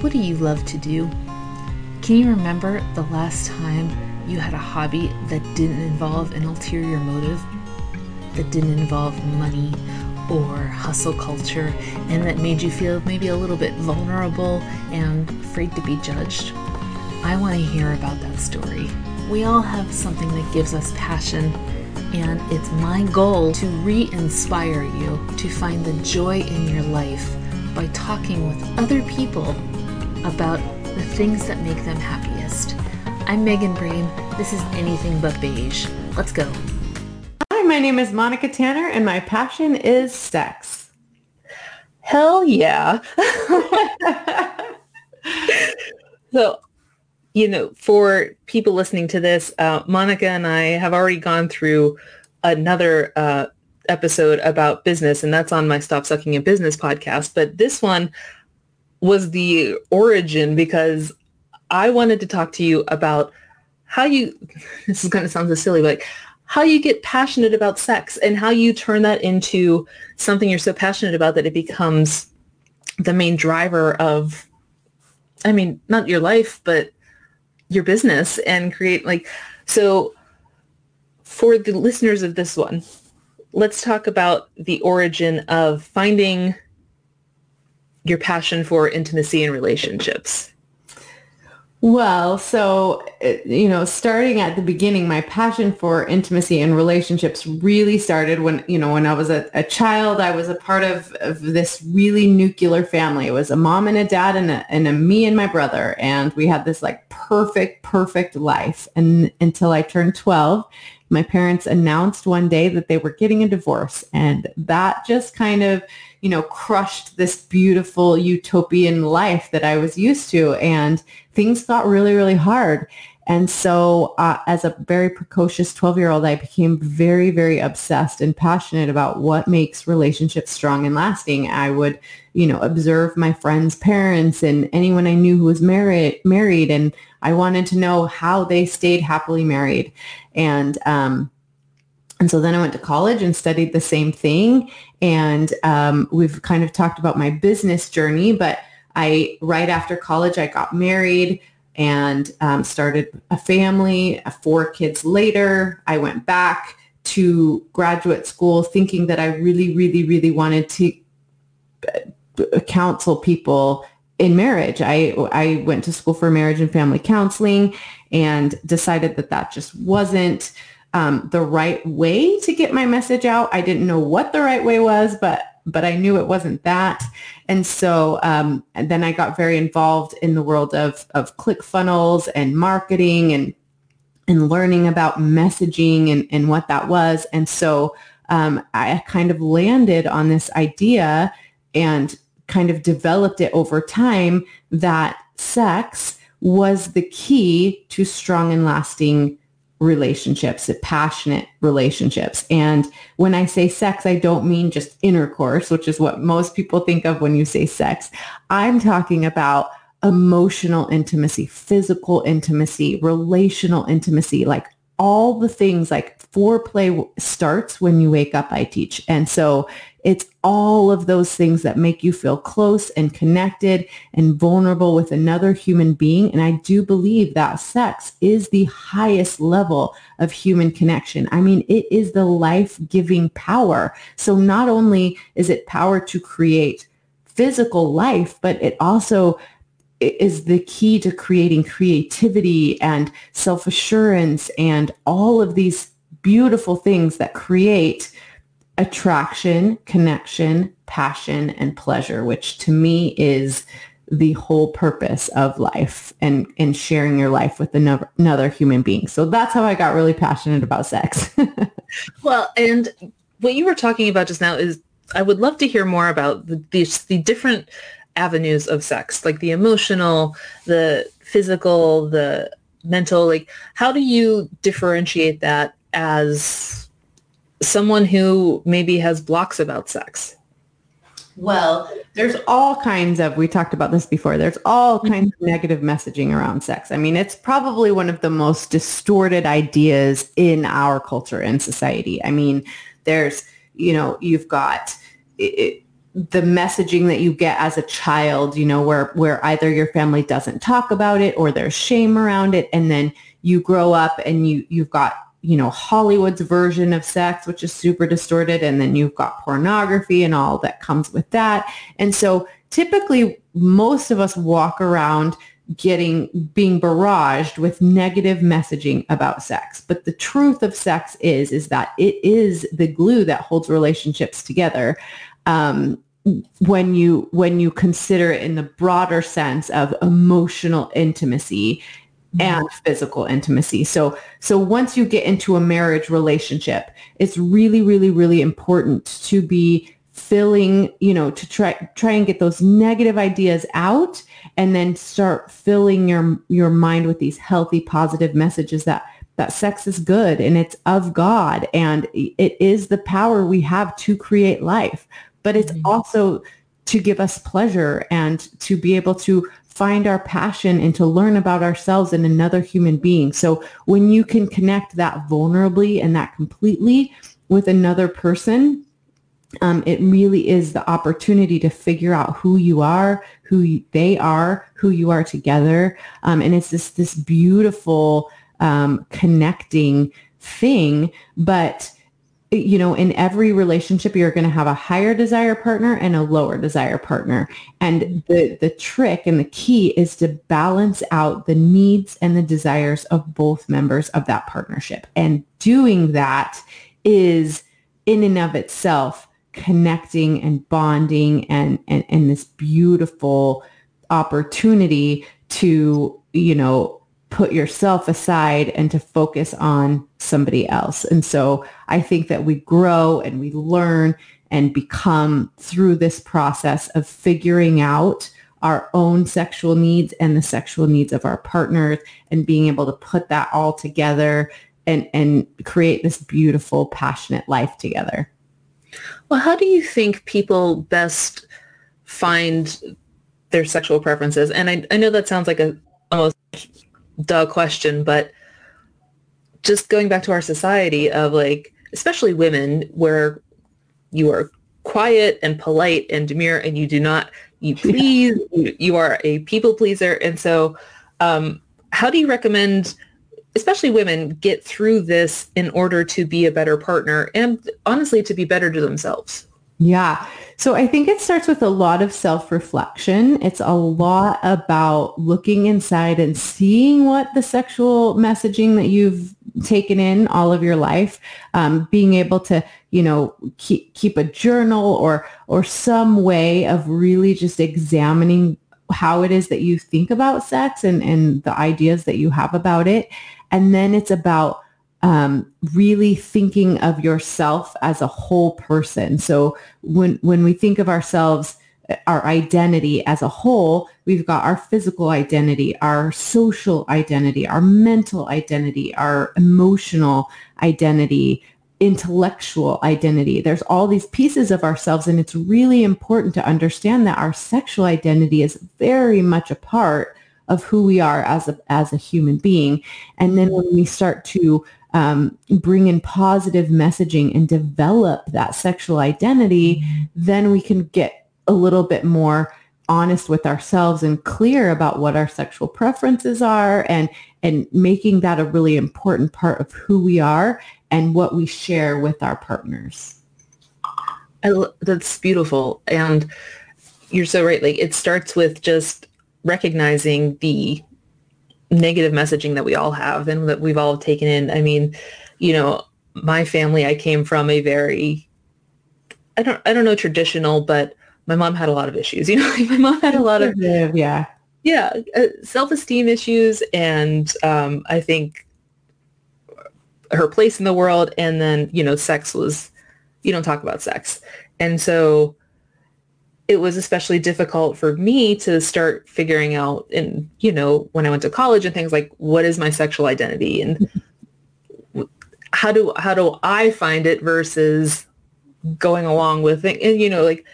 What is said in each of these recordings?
What do you love to do? Can you remember the last time you had a hobby that didn't involve an ulterior motive? That didn't involve money or hustle culture and that made you feel maybe a little bit vulnerable and afraid to be judged? I want to hear about that story. We all have something that gives us passion, and it's my goal to re inspire you to find the joy in your life by talking with other people about the things that make them happiest. I'm Megan Breen. This is Anything But Beige. Let's go. Hi, my name is Monica Tanner, and my passion is sex. Hell yeah. so you know, for people listening to this, uh, Monica and I have already gone through another uh, episode about business, and that's on my Stop Sucking a Business podcast. But this one was the origin because I wanted to talk to you about how you, this is going to sound so silly, but how you get passionate about sex and how you turn that into something you're so passionate about that it becomes the main driver of, I mean, not your life, but your business and create like so for the listeners of this one let's talk about the origin of finding your passion for intimacy and relationships well, so, eh, you know, starting at the beginning, my passion for intimacy and relationships really started when, you know, when I was a, a child, I was a part of, of this really nuclear family. It was a mom and a dad and a, and a me and my brother. And we had this like perfect, perfect life. And until I turned 12, my parents announced one day that they were getting a divorce. And that just kind of, you know, crushed this beautiful utopian life that I was used to. And things got really, really hard. And so uh, as a very precocious 12-year-old, I became very, very obsessed and passionate about what makes relationships strong and lasting. I would, you know, observe my friends' parents and anyone I knew who was married, married, and I wanted to know how they stayed happily married. And, um, and so then I went to college and studied the same thing. And um, we've kind of talked about my business journey, but I, right after college, I got married and um, started a family. Four kids later, I went back to graduate school thinking that I really, really, really wanted to uh, counsel people in marriage. I, I went to school for marriage and family counseling and decided that that just wasn't um, the right way to get my message out. I didn't know what the right way was, but but I knew it wasn't that. And so um, and then I got very involved in the world of of ClickFunnels and marketing and and learning about messaging and, and what that was. And so um, I kind of landed on this idea and kind of developed it over time that sex was the key to strong and lasting relationships, passionate relationships. And when I say sex, I don't mean just intercourse, which is what most people think of when you say sex. I'm talking about emotional intimacy, physical intimacy, relational intimacy, like all the things like foreplay starts when you wake up, I teach. And so it's all of those things that make you feel close and connected and vulnerable with another human being. And I do believe that sex is the highest level of human connection. I mean, it is the life-giving power. So not only is it power to create physical life, but it also is the key to creating creativity and self-assurance and all of these beautiful things that create attraction, connection, passion, and pleasure, which to me is the whole purpose of life and, and sharing your life with another, another human being. So that's how I got really passionate about sex. well, and what you were talking about just now is I would love to hear more about the, the, the different avenues of sex, like the emotional, the physical, the mental, like how do you differentiate that as someone who maybe has blocks about sex? Well, there's all kinds of, we talked about this before, there's all mm-hmm. kinds of negative messaging around sex. I mean, it's probably one of the most distorted ideas in our culture and society. I mean, there's, you know, you've got it, the messaging that you get as a child, you know, where, where either your family doesn't talk about it or there's shame around it. And then you grow up and you, you've got, you know, Hollywood's version of sex, which is super distorted. And then you've got pornography and all that comes with that. And so typically most of us walk around getting being barraged with negative messaging about sex but the truth of sex is is that it is the glue that holds relationships together um, when you when you consider it in the broader sense of emotional intimacy. And physical intimacy. So so once you get into a marriage relationship, it's really really really important to be filling, you know, to try try and get those negative ideas out and then start filling your your mind with these healthy positive messages that that sex is good and it's of God and it is the power we have to create life but it's mm-hmm. also to give us pleasure and to be able to find our passion and to learn about ourselves and another human being. So when you can connect that vulnerably and that completely with another person, um, it really is the opportunity to figure out who you are, who they are, who you are together. Um, and it's this, this beautiful um, connecting thing, but you know, in every relationship, you're going to have a higher desire partner and a lower desire partner. And mm-hmm. the, the trick and the key is to balance out the needs and the desires of both members of that partnership. And doing that is in and of itself connecting and bonding and, and, and this beautiful opportunity to, you know, put yourself aside and to focus on somebody else. And so I think that we grow and we learn and become through this process of figuring out our own sexual needs and the sexual needs of our partners and being able to put that all together and, and create this beautiful, passionate life together. Well, how do you think people best find their sexual preferences? And I, I know that sounds like a almost duh question, but just going back to our society of like, especially women, where you are quiet and polite and demure and you do not, you please, you, you are a people pleaser. And so um, how do you recommend, especially women, get through this in order to be a better partner and honestly to be better to themselves? Yeah. So I think it starts with a lot of self-reflection. It's a lot about looking inside and seeing what the sexual messaging that you've taken in all of your life, um, being able to, you know, keep, keep a journal or, or some way of really just examining how it is that you think about sex and, and the ideas that you have about it. And then it's about um, really thinking of yourself as a whole person. So when when we think of ourselves, our identity as a whole, we've got our physical identity, our social identity, our mental identity, our emotional identity, intellectual identity. There's all these pieces of ourselves and it's really important to understand that our sexual identity is very much a part of who we are as a, as a human being. And then when we start to um, bring in positive messaging and develop that sexual identity, mm-hmm. then we can get a little bit more honest with ourselves and clear about what our sexual preferences are and and making that a really important part of who we are and what we share with our partners. That's beautiful and you're so right like it starts with just recognizing the negative messaging that we all have and that we've all taken in. I mean, you know, my family, I came from a very, I don't, I don't know traditional, but my mom had a lot of issues. You know, my mom had a lot of, yeah, yeah, uh, self-esteem issues, and um, I think her place in the world, and then you know, sex was, you don't talk about sex, and so it was especially difficult for me to start figuring out and you know when i went to college and things like what is my sexual identity? And how do how do i find it versus going along with it? And you know like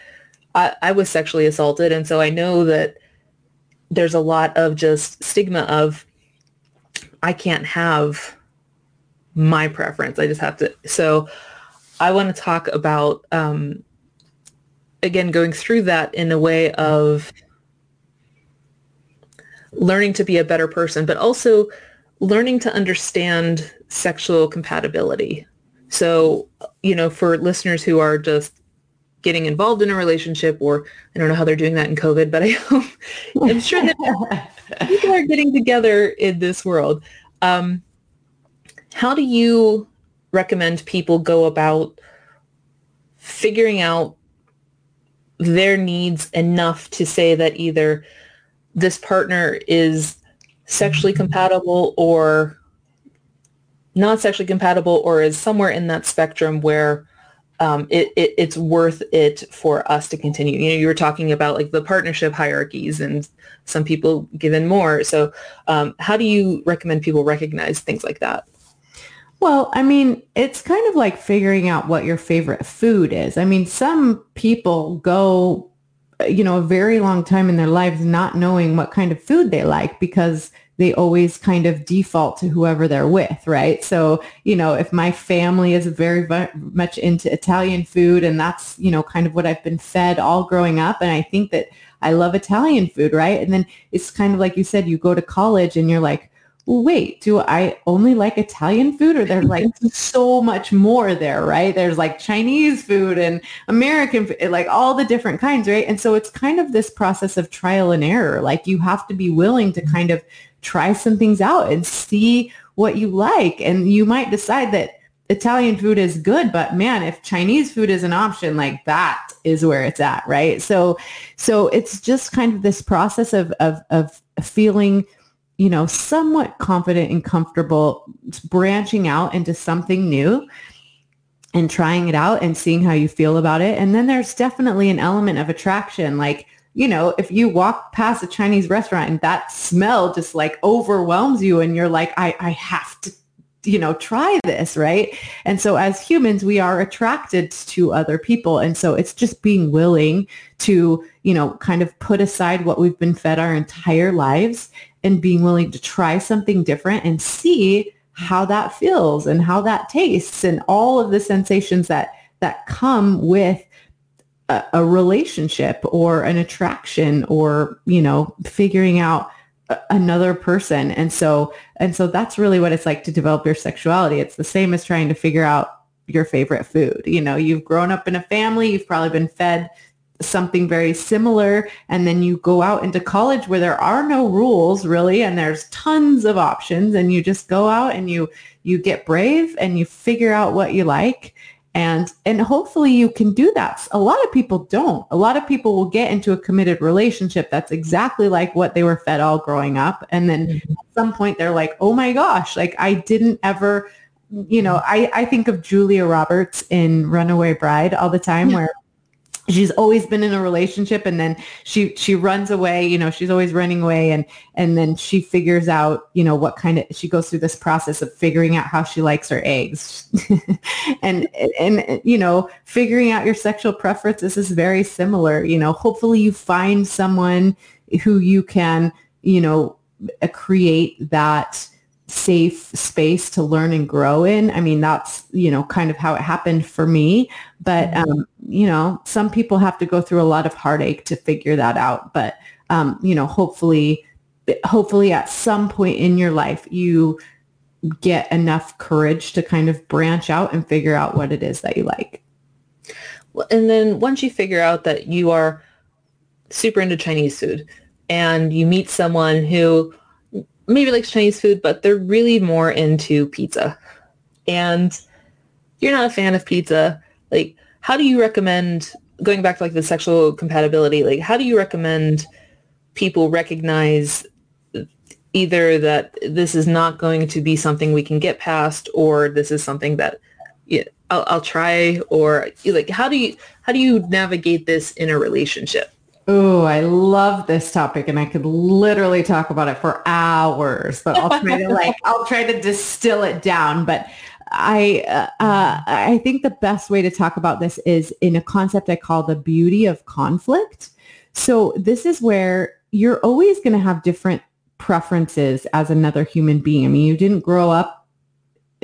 I, I was sexually assaulted and so i know that there's a lot of just stigma of i can't have my preference i just have to so i want to talk about um, again, going through that in a way of learning to be a better person, but also learning to understand sexual compatibility. So, you know, for listeners who are just getting involved in a relationship or I don't know how they're doing that in COVID, but I, I'm sure that people are getting together in this world. Um, how do you recommend people go about figuring out their needs enough to say that either this partner is sexually compatible or not sexually compatible or is somewhere in that spectrum where um, it, it, it's worth it for us to continue. You know, you were talking about like the partnership hierarchies and some people given more. So um, how do you recommend people recognize things like that? Well, I mean, it's kind of like figuring out what your favorite food is. I mean, some people go, you know, a very long time in their lives not knowing what kind of food they like because they always kind of default to whoever they're with, right? So, you know, if my family is very much into Italian food and that's, you know, kind of what I've been fed all growing up and I think that I love Italian food, right? And then it's kind of like you said, you go to college and you're like, wait, do I only like Italian food or there's like so much more there, right? There's like Chinese food and American food, eh, like all the different kinds, right? And so it's kind of this process of trial and error. Like you have to be willing to mm-hmm. kind of try some things out and see what you like. And you might decide that Italian food is good, but man, if Chinese food is an option, like that is where it's at, right? So, so it's just kind of this process of, of, of feeling you know, somewhat confident and comfortable branching out into something new and trying it out and seeing how you feel about it. And then there's definitely an element of attraction. Like, you know, if you walk past a Chinese restaurant and that smell just like overwhelms you and you're like, I, I have to you know, try this, right? And so as humans, we are attracted to other people. And so it's just being willing to, you know, kind of put aside what we've been fed our entire lives and being willing to try something different and see how that feels and how that tastes and all of the sensations that that come with a, a relationship or an attraction or, you know, figuring out another person. And so, and so that's really what it's like to develop your sexuality. It's the same as trying to figure out your favorite food. You know, you've grown up in a family, you've probably been fed something very similar and then you go out into college where there are no rules really and there's tons of options and you just go out and you you get brave and you figure out what you like and and hopefully you can do that. A lot of people don't. A lot of people will get into a committed relationship that's exactly like what they were fed all growing up. And then mm-hmm. at some point they're like oh my gosh like i didn't ever you know i i think of julia roberts in runaway bride all the time where she's always been in a relationship and then she she runs away you know she's always running away and and then she figures out you know what kind of she goes through this process of figuring out how she likes her eggs. And and you know figuring out your sexual preferences is very similar you know. Hopefully you find someone who you can you know create that safe space to learn and grow in. I mean, that's, you know, kind of how it happened for me. But, mm-hmm. um, you know, some people have to go through a lot of heartache to figure that out. But, um, you know, hopefully, hopefully at some point in your life, you get enough courage to kind of branch out and figure out what it is that you like. Well, and then once you figure out that you are super into Chinese food and you meet someone who maybe likes Chinese food, but they're really more into pizza. And you're not a fan of pizza. Like, how do you recommend going back to like the sexual compatibility? Like, how do you recommend people recognize either that this is not going to be something we can get past, or this is something that yeah, I'll, I'll try, or like, how do you how do you navigate this in a relationship? Oh, I love this topic and I could literally talk about it for hours, but I'll try to like, I'll try to distill it down. But I, uh, uh, I think the best way to talk about this is in a concept I call the beauty of conflict. So this is where you're always going to have different preferences as another human being. I mean, you didn't grow up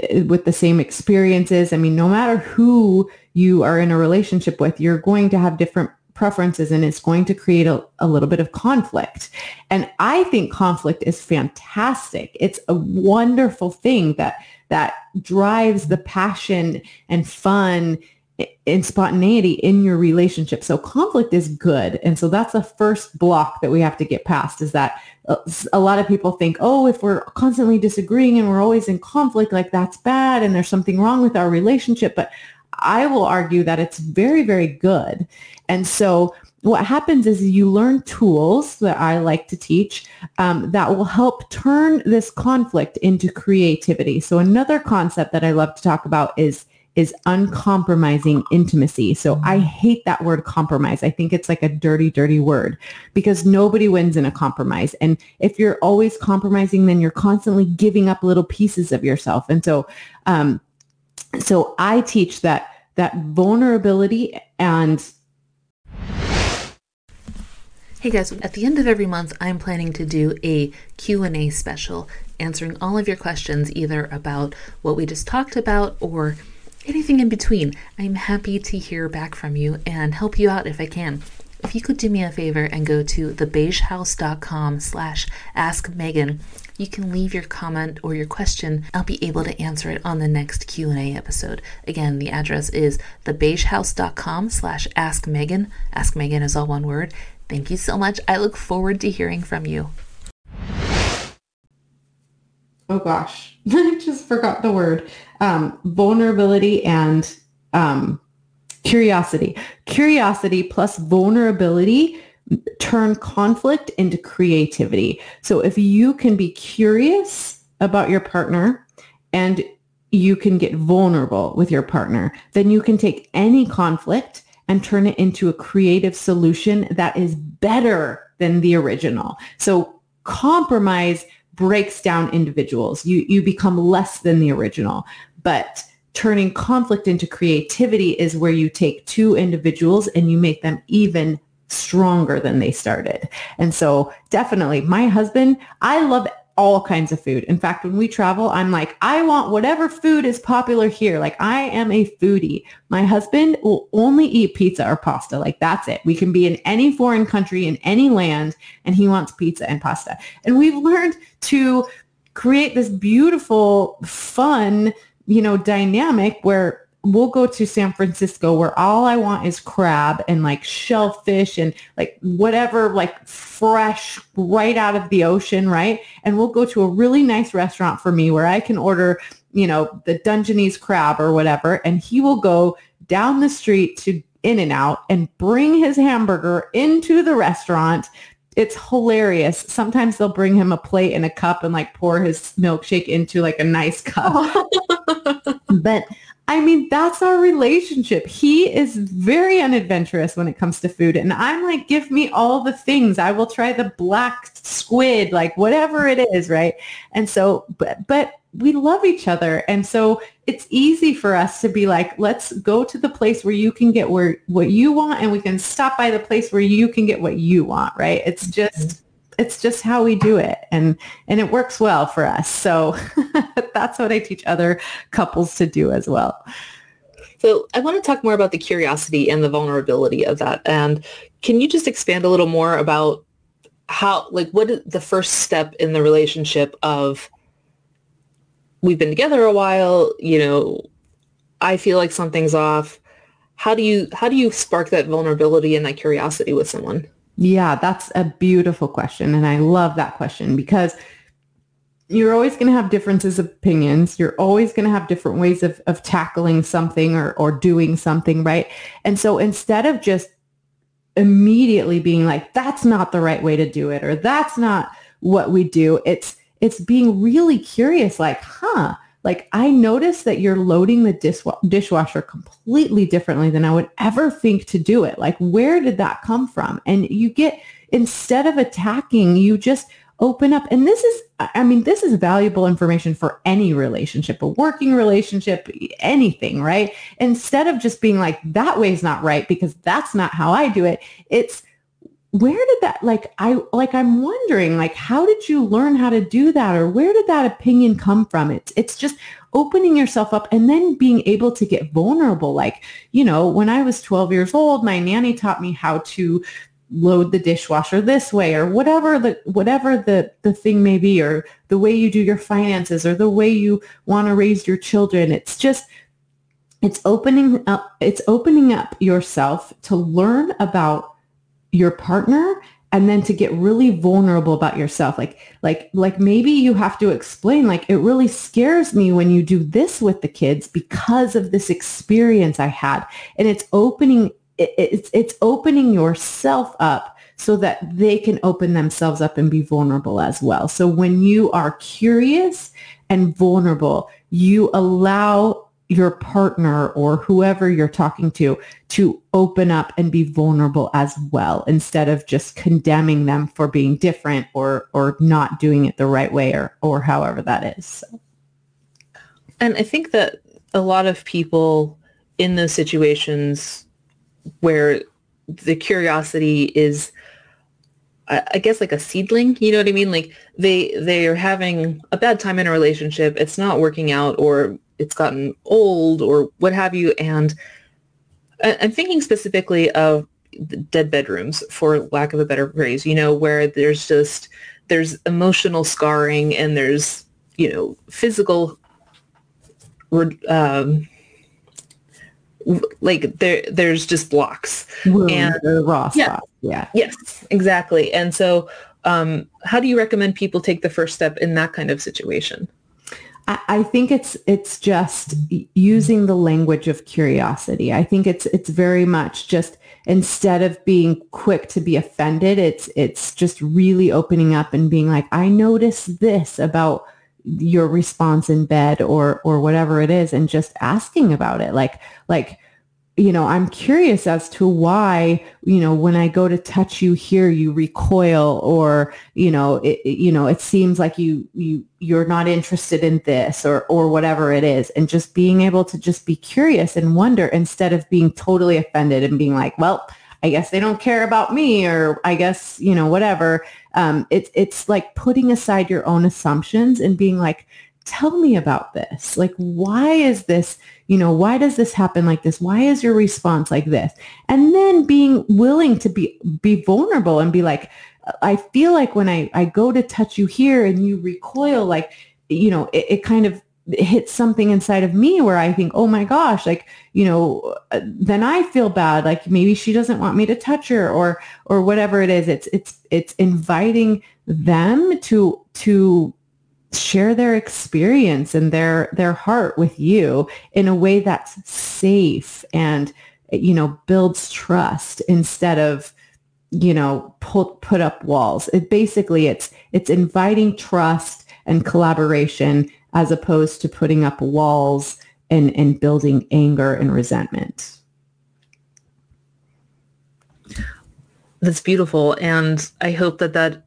uh, with the same experiences. I mean, no matter who you are in a relationship with, you're going to have different preferences and it's going to create a, a little bit of conflict. And I think conflict is fantastic. It's a wonderful thing that that drives the passion and fun and spontaneity in your relationship. So conflict is good. And so that's the first block that we have to get past is that uh, a lot of people think, oh, if we're constantly disagreeing and we're always in conflict, like that's bad and there's something wrong with our relationship. But I will argue that it's very, very good. And so what happens is you learn tools that I like to teach um, that will help turn this conflict into creativity. So another concept that I love to talk about is is uncompromising intimacy. So I hate that word compromise. I think it's like a dirty, dirty word because nobody wins in a compromise. And if you're always compromising, then you're constantly giving up little pieces of yourself. And so, um, so I teach that, that vulnerability and Hey guys, at the end of every month, I'm planning to do a Q&A special answering all of your questions either about what we just talked about or anything in between. I'm happy to hear back from you and help you out if I can. If you could do me a favor and go to thebeigehouse.com slash askmegan, you can leave your comment or your question. I'll be able to answer it on the next Q&A episode. Again, the address is thebeigehouse.com slash askmegan. Ask Megan is all one word. Thank you so much. I look forward to hearing from you. Oh gosh, I just forgot the word um, vulnerability and um, curiosity. Curiosity plus vulnerability turn conflict into creativity. So if you can be curious about your partner and you can get vulnerable with your partner, then you can take any conflict and turn it into a creative solution that is better than the original. So compromise breaks down individuals. You, you become less than the original. But turning conflict into creativity is where you take two individuals and you make them even stronger than they started. And so definitely my husband, I love all kinds of food. In fact, when we travel, I'm like, I want whatever food is popular here. Like I am a foodie. My husband will only eat pizza or pasta. Like that's it. We can be in any foreign country, in any land, and he wants pizza and pasta. And we've learned to create this beautiful, fun, you know, dynamic where we'll go to San Francisco where all I want is crab and like shellfish and like whatever like fresh right out of the ocean, right? And we'll go to a really nice restaurant for me where I can order, you know, the Dungeness crab or whatever and he will go down the street to In-N-Out and bring his hamburger into the restaurant it's hilarious. Sometimes they'll bring him a plate and a cup and like pour his milkshake into like a nice cup. but I mean, that's our relationship. He is very unadventurous when it comes to food. And I'm like, give me all the things. I will try the black squid, like whatever it is, right? And so, but, but we love each other. And so it's easy for us to be like, let's go to the place where you can get where what you want and we can stop by the place where you can get what you want, right? It's just mm-hmm it's just how we do it. And and it works well for us. So that's what i teach other couples to do as well. So i want to talk more about the curiosity and the vulnerability of that. And can you just expand a little more about how like what is the first step in the relationship of we've been together a while you know i feel like something's off. How do you how do you spark that vulnerability and that curiosity with someone yeah, that's a beautiful question. And I love that question because you're always going to have differences of opinions. You're always going to have different ways of, of tackling something or, or doing something, right? And so instead of just immediately being like, that's not the right way to do it, or that's not what we do, it's, it's being really curious, like, huh, like I noticed that you're loading the dishwasher completely differently than I would ever think to do it. Like where did that come from? And you get, instead of attacking, you just open up. And this is, I mean, this is valuable information for any relationship, a working relationship, anything, right? Instead of just being like, that way's not right because that's not how I do it. It's, where did that like i like i'm wondering like how did you learn how to do that or where did that opinion come from? It's it's just opening yourself up and then being able to get vulnerable. Like you know when i was 12 years old my nanny taught me how to load the dishwasher this way or whatever the whatever the the thing may be or the way you do your finances or the way you want to raise your children. It's just it's opening up it's opening up yourself to learn about your partner and then to get really vulnerable about yourself. Like like like maybe you have to explain like it really scares me when you do this with the kids because of this experience i had. And it's opening it's it's opening yourself up so that they can open themselves up and be vulnerable as well. So when you are curious and vulnerable you allow your partner or whoever you're talking to to open up and be vulnerable as well instead of just condemning them for being different or or not doing it the right way or or however that is and i think that a lot of people in those situations where the curiosity is I guess like a seedling, you know what I mean? Like they they are having a bad time in a relationship, it's not working out or it's gotten old or what have you. And I'm thinking specifically of dead bedrooms, for lack of a better phrase, you know, where there's just, there's emotional scarring and there's, you know, physical, um, like there, there's just blocks Wound and raw yeah, Yeah. Yes, exactly. And so, um, how do you recommend people take the first step in that kind of situation? I think it's it's just using the language of curiosity. I think it's it's very much just instead of being quick to be offended, it's it's just really opening up and being like, I noticed this about your response in bed or or whatever it is and just asking about it. Like like you know, I'm curious as to why, you know, when I go to touch you here, you recoil or, you know, it, you know, it seems like you, you, you're not interested in this or, or whatever it is. And just being able to just be curious and wonder instead of being totally offended and being like, well, I guess they don't care about me or I guess, you know, whatever. Um, it's, it's like putting aside your own assumptions and being like, tell me about this. Like, why is this, you know, why does this happen like this? Why is your response like this? And then being willing to be, be vulnerable and be like, I feel like when I, I go to touch you here and you recoil, like, you know, it, it kind of hits something inside of me where I think, oh my gosh, like, you know, uh, then I feel bad. Like maybe she doesn't want me to touch her or, or whatever it is. It's, it's, it's inviting them to, to share their experience and their their heart with you in a way that's safe and you know builds trust instead of you know put put up walls. It basically it's it's inviting trust and collaboration as opposed to putting up walls and and building anger and resentment. That's beautiful and i hope that that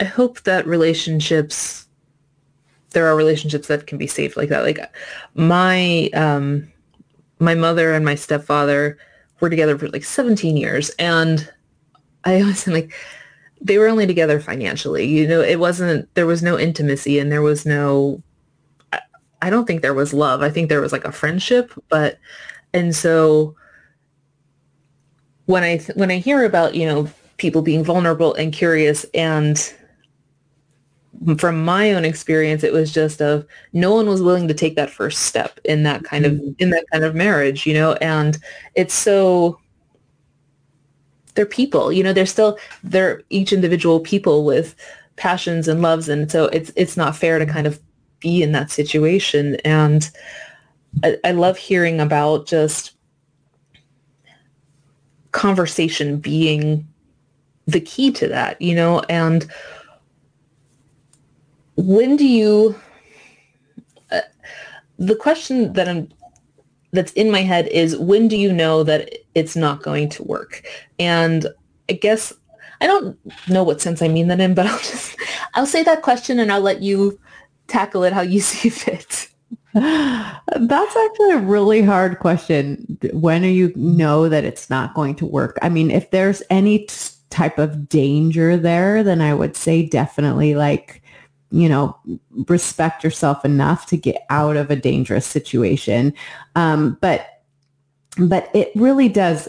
i hope that relationships there are relationships that can be saved like that. Like my um, my mother and my stepfather were together for like 17 years, and I was like, they were only together financially. You know, it wasn't. There was no intimacy, and there was no. I, I don't think there was love. I think there was like a friendship, but and so when I when I hear about you know people being vulnerable and curious and from my own experience, it was just of no one was willing to take that first step in that kind of mm-hmm. in that kind of marriage, you know, and it's so they're people, you know, they're still they're each individual people with passions and loves and so it's it's not fair to kind of be in that situation. And I, I love hearing about just conversation being the key to that, you know, and when do you uh, the question that i'm that's in my head is when do you know that it's not going to work? And i guess i don't know what sense i mean that in but i'll just i'll say that question and i'll let you tackle it how you see fit. That's actually a really hard question. When do you know that it's not going to work? I mean if there's any type of danger there, then I would say definitely like, you know, respect yourself enough to get out of a dangerous situation. Um, but but it really does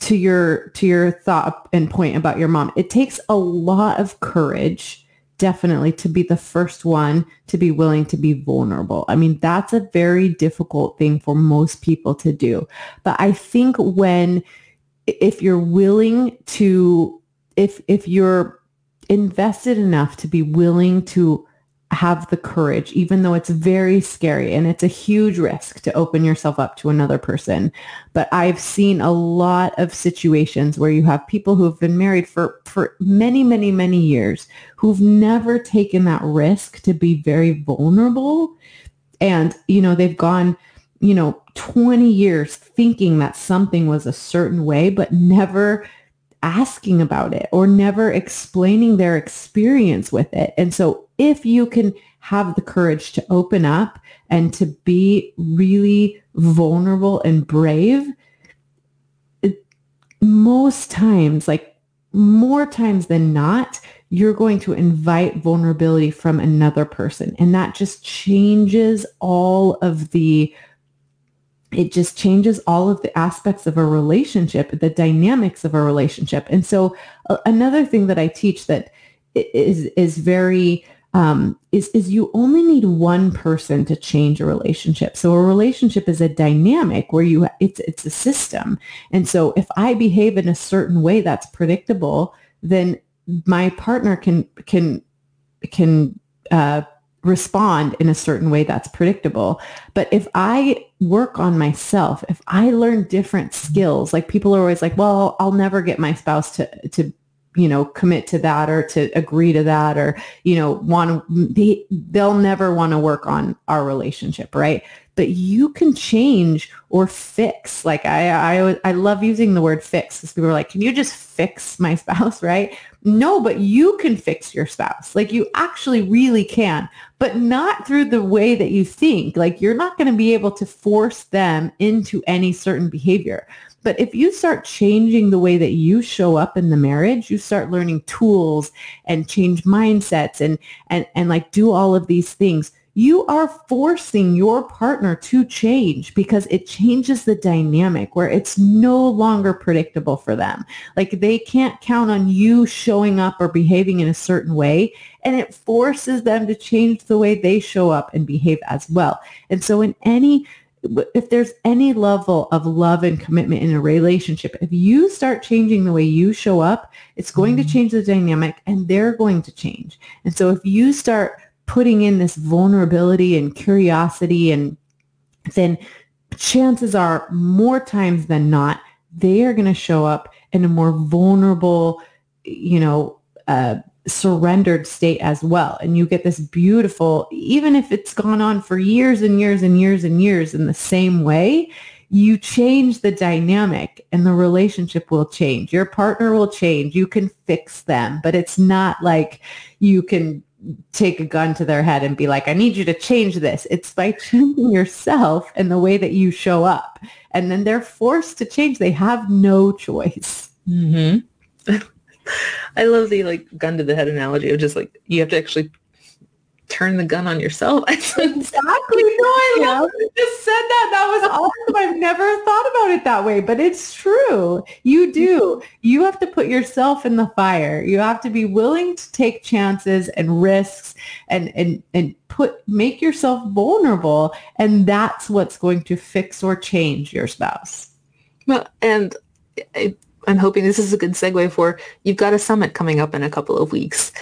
to your to your thought and point about your mom. It takes a lot of courage definitely to be the first one to be willing to be vulnerable. I mean, that's a very difficult thing for most people to do. But I think when if you're willing to if if you're invested enough to be willing to have the courage, even though it's very scary and it's a huge risk to open yourself up to another person. But I've seen a lot of situations where you have people who have been married for, for many, many, many years who've never taken that risk to be very vulnerable. And, you know, they've gone, you know, 20 years thinking that something was a certain way, but never asking about it or never explaining their experience with it. And so if you can have the courage to open up and to be really vulnerable and brave, it, most times, like more times than not, you're going to invite vulnerability from another person. And that just changes all of the it just changes all of the aspects of a relationship, the dynamics of a relationship. And so uh, another thing that I teach that is is very um, is is you only need one person to change a relationship. So a relationship is a dynamic where you it's it's a system. And so if I behave in a certain way that's predictable, then my partner can can can uh, respond in a certain way that's predictable. But if I work on myself, if I learn different mm-hmm. skills, like people are always like, well, I'll never get my spouse to, to, you know, commit to that or to agree to that or, you know, want to, they, they'll never want to work on our relationship, right? But you can change or fix. Like I, I, I love using the word fix because people are like, can you just fix my spouse, right? No, but you can fix your spouse. Like you actually really can, but not through the way that you think. Like you're not going to be able to force them into any certain behavior. But if you start changing the way that you show up in the marriage, you start learning tools and change mindsets and and and like do all of these things, you are forcing your partner to change because it changes the dynamic where it's no longer predictable for them. Like they can't count on you showing up or behaving in a certain way and it forces them to change the way they show up and behave as well. And so in any if there's any level of love and commitment in a relationship, if you start changing the way you show up, it's going to mm-hmm. change the dynamic and they're going to change. And so if you start putting in this vulnerability and curiosity and then chances are more times than not, they are going to show up in a more vulnerable, you know, uh, surrendered state as well. And you get this beautiful, even if it's gone on for years and years and years and years in the same way, you change the dynamic and the relationship will change. Your partner will change. You can fix them, but it's not like you can take a gun to their head and be like, I need you to change this. It's by changing yourself and the way that you show up. And then they're forced to change. They have no choice. Mm-hmm. I love the like gun to the head analogy of just like you have to actually turn the gun on yourself. exactly. No, I love you just said that. That was awesome. I've never thought about it that way, but it's true. You mm-hmm. do. You have to put yourself in the fire. You have to be willing to take chances and risks and and and put make yourself vulnerable and that's what's going to fix or change your spouse. Well, and I, I'm hoping this is a good segue for you've got a summit coming up in a couple of weeks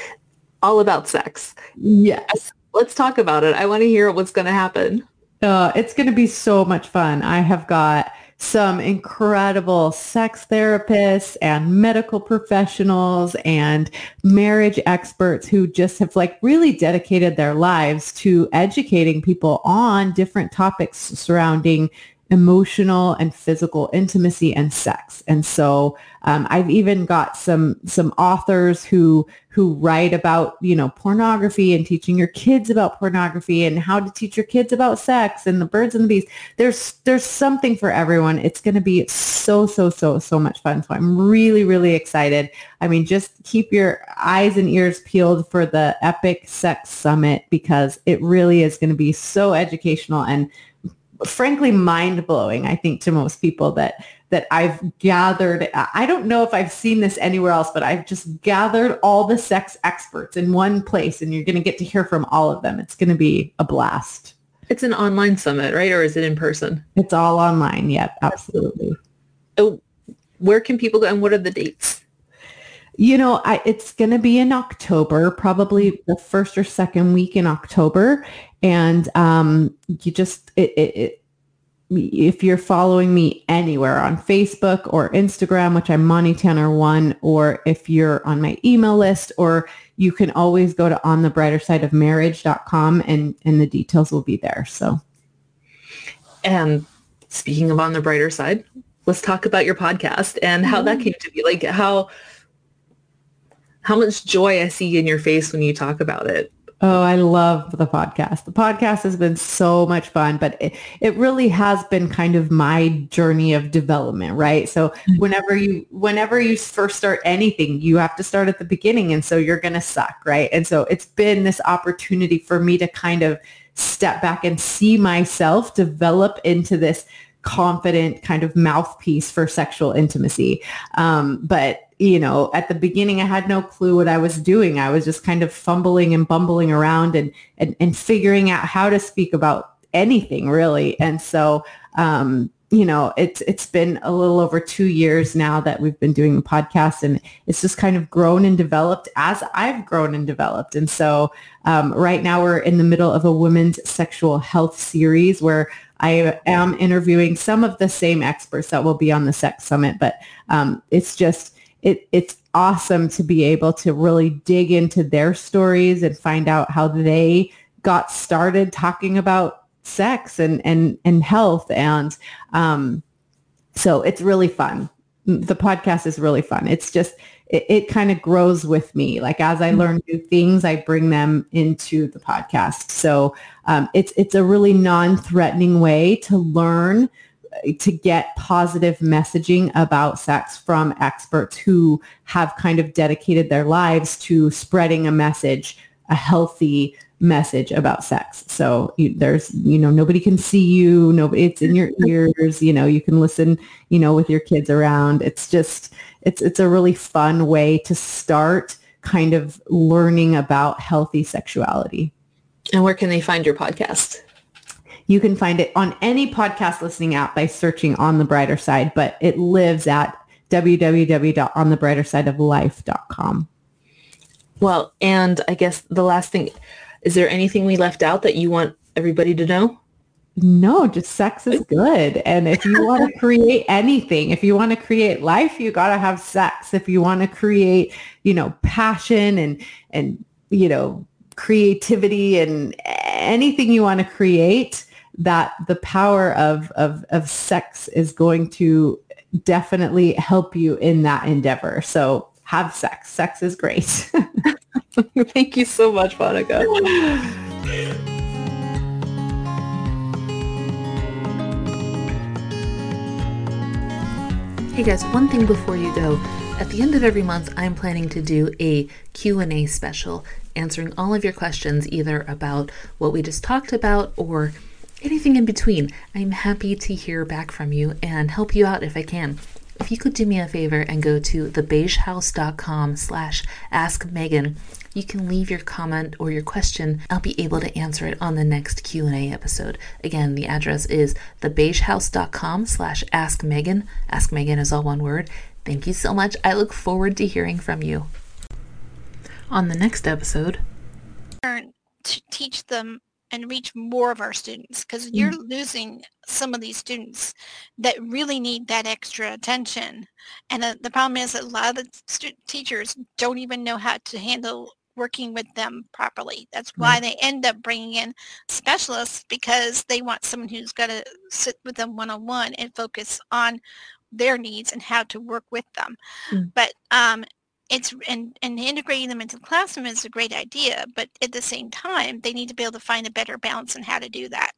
all about sex. Yes. Let's talk about it. I want to hear what's going to happen. Uh, it's going to be so much fun. I have got some incredible sex therapists and medical professionals and marriage experts who just have like really dedicated their lives to educating people on different topics surrounding emotional and physical intimacy and sex. And so um, I've even got some some authors who who write about you know pornography and teaching your kids about pornography and how to teach your kids about sex and the birds and the bees. There's there's something for everyone. It's going to be so so so so much fun. So I'm really really excited. I mean, just keep your eyes and ears peeled for the Epic Sex Summit because it really is going to be so educational and frankly mind blowing, I think, to most people that that I've gathered. I don't know if I've seen this anywhere else, but I've just gathered all the sex experts in one place and you're going to get to hear from all of them. It's going to be a blast. It's an online summit, right? Or is it in person? It's all online. Yep, absolutely. Oh, where can people go and what are the dates? You know, I, it's going to be in October, probably the first or second week in October. And um, you just, it, it, it, if you're following me anywhere on Facebook or Instagram, which I'm Moni Tanner one, or if you're on my email list, or you can always go to on the brighter side of marriage.com and, and the details will be there. So. And speaking of on the brighter side, let's talk about your podcast and how that mm-hmm. came to be. Like how how much joy I see in your face when you talk about it. Oh, I love the podcast. The podcast has been so much fun, but it, it really has been kind of my journey of development, right? So mm-hmm. whenever you whenever you first start anything, you have to start at the beginning and so you're going to suck, right? And so it's been this opportunity for me to kind of step back and see myself develop into this confident kind of mouthpiece for sexual intimacy. Um, but you know, at the beginning, I had no clue what I was doing. I was just kind of fumbling and bumbling around and, and, and figuring out how to speak about anything really. And so, um, you know, it's, it's been a little over two years now that we've been doing the podcast and it's just kind of grown and developed as I've grown and developed. And so, um, right now we're in the middle of a women's sexual health series where I am interviewing some of the same experts that will be on the sex summit, but, um, it's just, it, it's awesome to be able to really dig into their stories and find out how they got started talking about sex and, and, and health. And um, so it's really fun. The podcast is really fun. It's just, it, it kind of grows with me. Like as I mm-hmm. learn new things, I bring them into the podcast. So um, it's, it's a really non-threatening way to learn to get positive messaging about sex from experts who have kind of dedicated their lives to spreading a message, a healthy message about sex. So you, there's, you know, nobody can see you. Nobody, it's in your ears. You know, you can listen, you know, with your kids around. It's just, it's, it's a really fun way to start kind of learning about healthy sexuality. And where can they find your podcast? You can find it on any podcast listening app by searching On the Brighter Side, but it lives at www.onthebrightersideoflife.com. Well, and I guess the last thing, is there anything we left out that you want everybody to know? No, just sex is good. And if you want to create anything, if you want to create life, you got to have sex. If you want to create, you know, passion and, and, you know, creativity and anything you want to create, that the power of, of, of sex is going to definitely help you in that endeavor. So have sex. Sex is great. Thank you so much, Monica. Hey guys, one thing before you go. At the end of every month, I'm planning to do a Q&A special answering all of your questions either about what we just talked about or anything in between. I'm happy to hear back from you and help you out if I can. If you could do me a favor and go to thebeigehouse.com slash askmegan, you can leave your comment or your question. I'll be able to answer it on the next Q&A episode. Again, the address is thebeigehouse.com slash askmegan. Ask Megan is all one word. Thank you so much. I look forward to hearing from you. On the next episode, to teach them and reach more of our students because you're mm. losing some of these students that really need that extra attention. And uh, the problem is that a lot of the stu- teachers don't even know how to handle working with them properly. That's why they end up bringing in specialists because they want someone who's going to sit with them one-on-one and focus on their needs and how to work with them. Mm. But um, it's and, and integrating them into the classroom is a great idea, but at the same time, they need to be able to find a better balance in how to do that.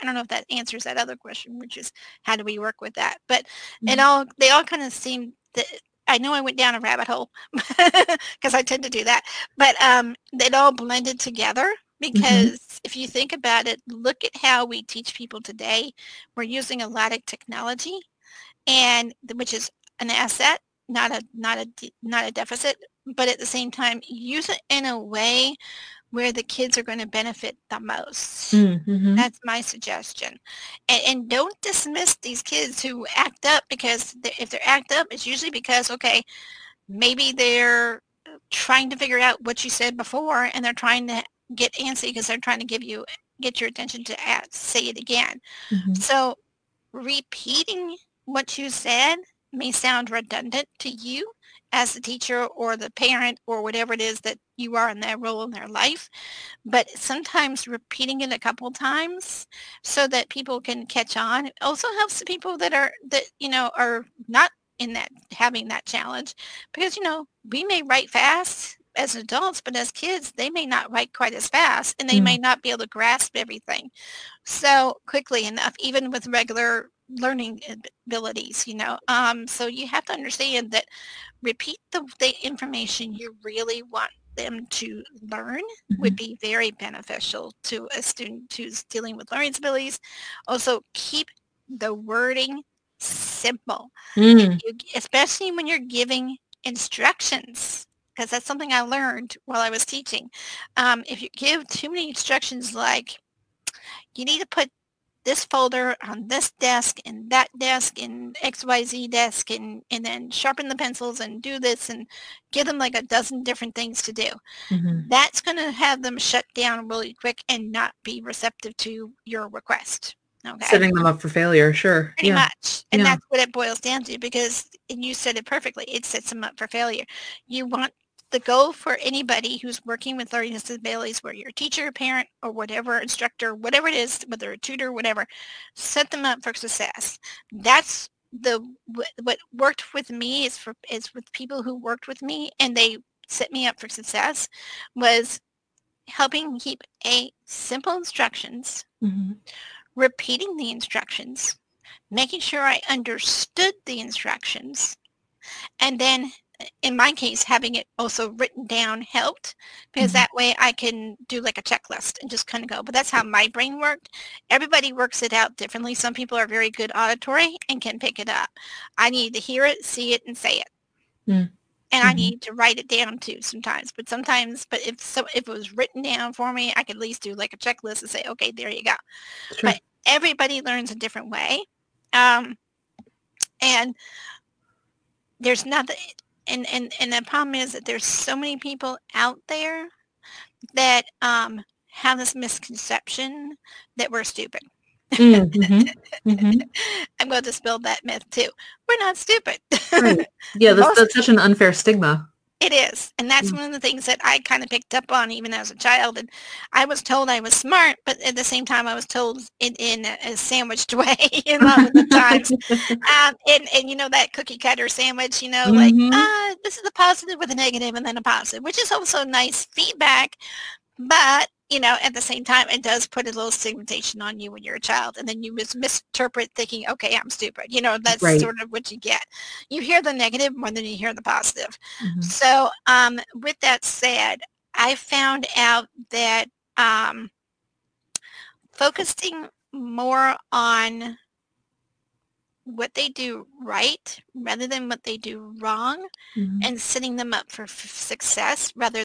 I don't know if that answers that other question, which is how do we work with that? But it all they all kind of seem that I know I went down a rabbit hole because I tend to do that, but um, it all blended together mm-hmm. because mm-hmm. if you think about it, look at how we teach people today. We're using a lot of technology, and which is an asset, not a not a not a deficit, but at the same time, use it in a way where the kids are going to benefit the most. Mm-hmm. That's my suggestion. And, and, don't dismiss these kids who act up because they, if they're act up, it's usually because, okay, maybe they're trying to figure out what you said before and they're trying to get antsy because they're trying to give you, get your attention to ask, say it again. Mm-hmm. So repeating what you said may sound redundant to you, as the teacher or the parent or whatever it is that you are in that role in their life. But sometimes repeating it a couple times so that people can catch on. It also helps the people that are that, you know, are not in that having that challenge because, you know, we may write fast as adults, but as kids, they may not write quite as fast and they mm. may not be able to grasp everything so quickly enough, even with regular learning abilities, you know. Um, so you have to understand that repeat the, the information you really want them to learn mm-hmm. would be very beneficial to a student who's dealing with learning disabilities. Also, keep the wording simple, mm. you, especially when you're giving instructions because that's something I learned while I was teaching. Um, if you give too many instructions like you need to put this folder on this desk and that desk and XYZ desk and, and then sharpen the pencils and do this and give them like a dozen different things to do. Mm-hmm. That's going to have them shut down really quick and not be receptive to your request. Okay. Setting them up for failure, sure. Pretty yeah. much. And yeah. that's what it boils down to because, and you said it perfectly, it sets them up for failure. You want the goal for anybody who's working with learning disabilities, where you're a teacher, a parent, or whatever, instructor, whatever it is, whether a tutor, whatever, set them up for success. That's the what worked with me is for is with people who worked with me and they set me up for success was helping keep a simple instructions, mm-hmm. repeating the instructions, making sure I understood the instructions, and then in my case, having it also written down helped because mm-hmm. that way I can do like a checklist and just kind of go. But that's how my brain worked. Everybody works it out differently. Some people are very good auditory and can pick it up. I need to hear it, see it, and say it. Mm-hmm. And I mm-hmm. need to write it down too sometimes. But sometimes, but if so, if it was written down for me, I could at least do like a checklist and say, okay, there you go. Sure. But everybody learns a different way. Um, and there's nothing and and and the problem is that there's so many people out there that um, have this misconception that we're stupid. Mm-hmm. Mm-hmm. I'm going to spell that myth too. We're not stupid. right. Yeah, that's, that's such an unfair stigma. It is. And that's mm. one of the things that I kind of picked up on even as a child. And I was told I was smart, but at the same time I was told in, in a, sandwiched way a lot of the times. um, and, and, you know, that cookie cutter sandwich, you know, mm-hmm. like, ah, this is a positive with a negative and then a positive, which is also nice feedback. But you know, at the same time, it does put a little stigmatization on you when you're a child, and then you mis- misinterpret thinking, okay, I'm stupid. You know, that's right. sort of what you get. You hear the negative more than you hear the positive. Mm-hmm. So, um, with that said, I found out that um, focusing more on what they do right rather than what they do wrong mm-hmm. and setting them up for f- success rather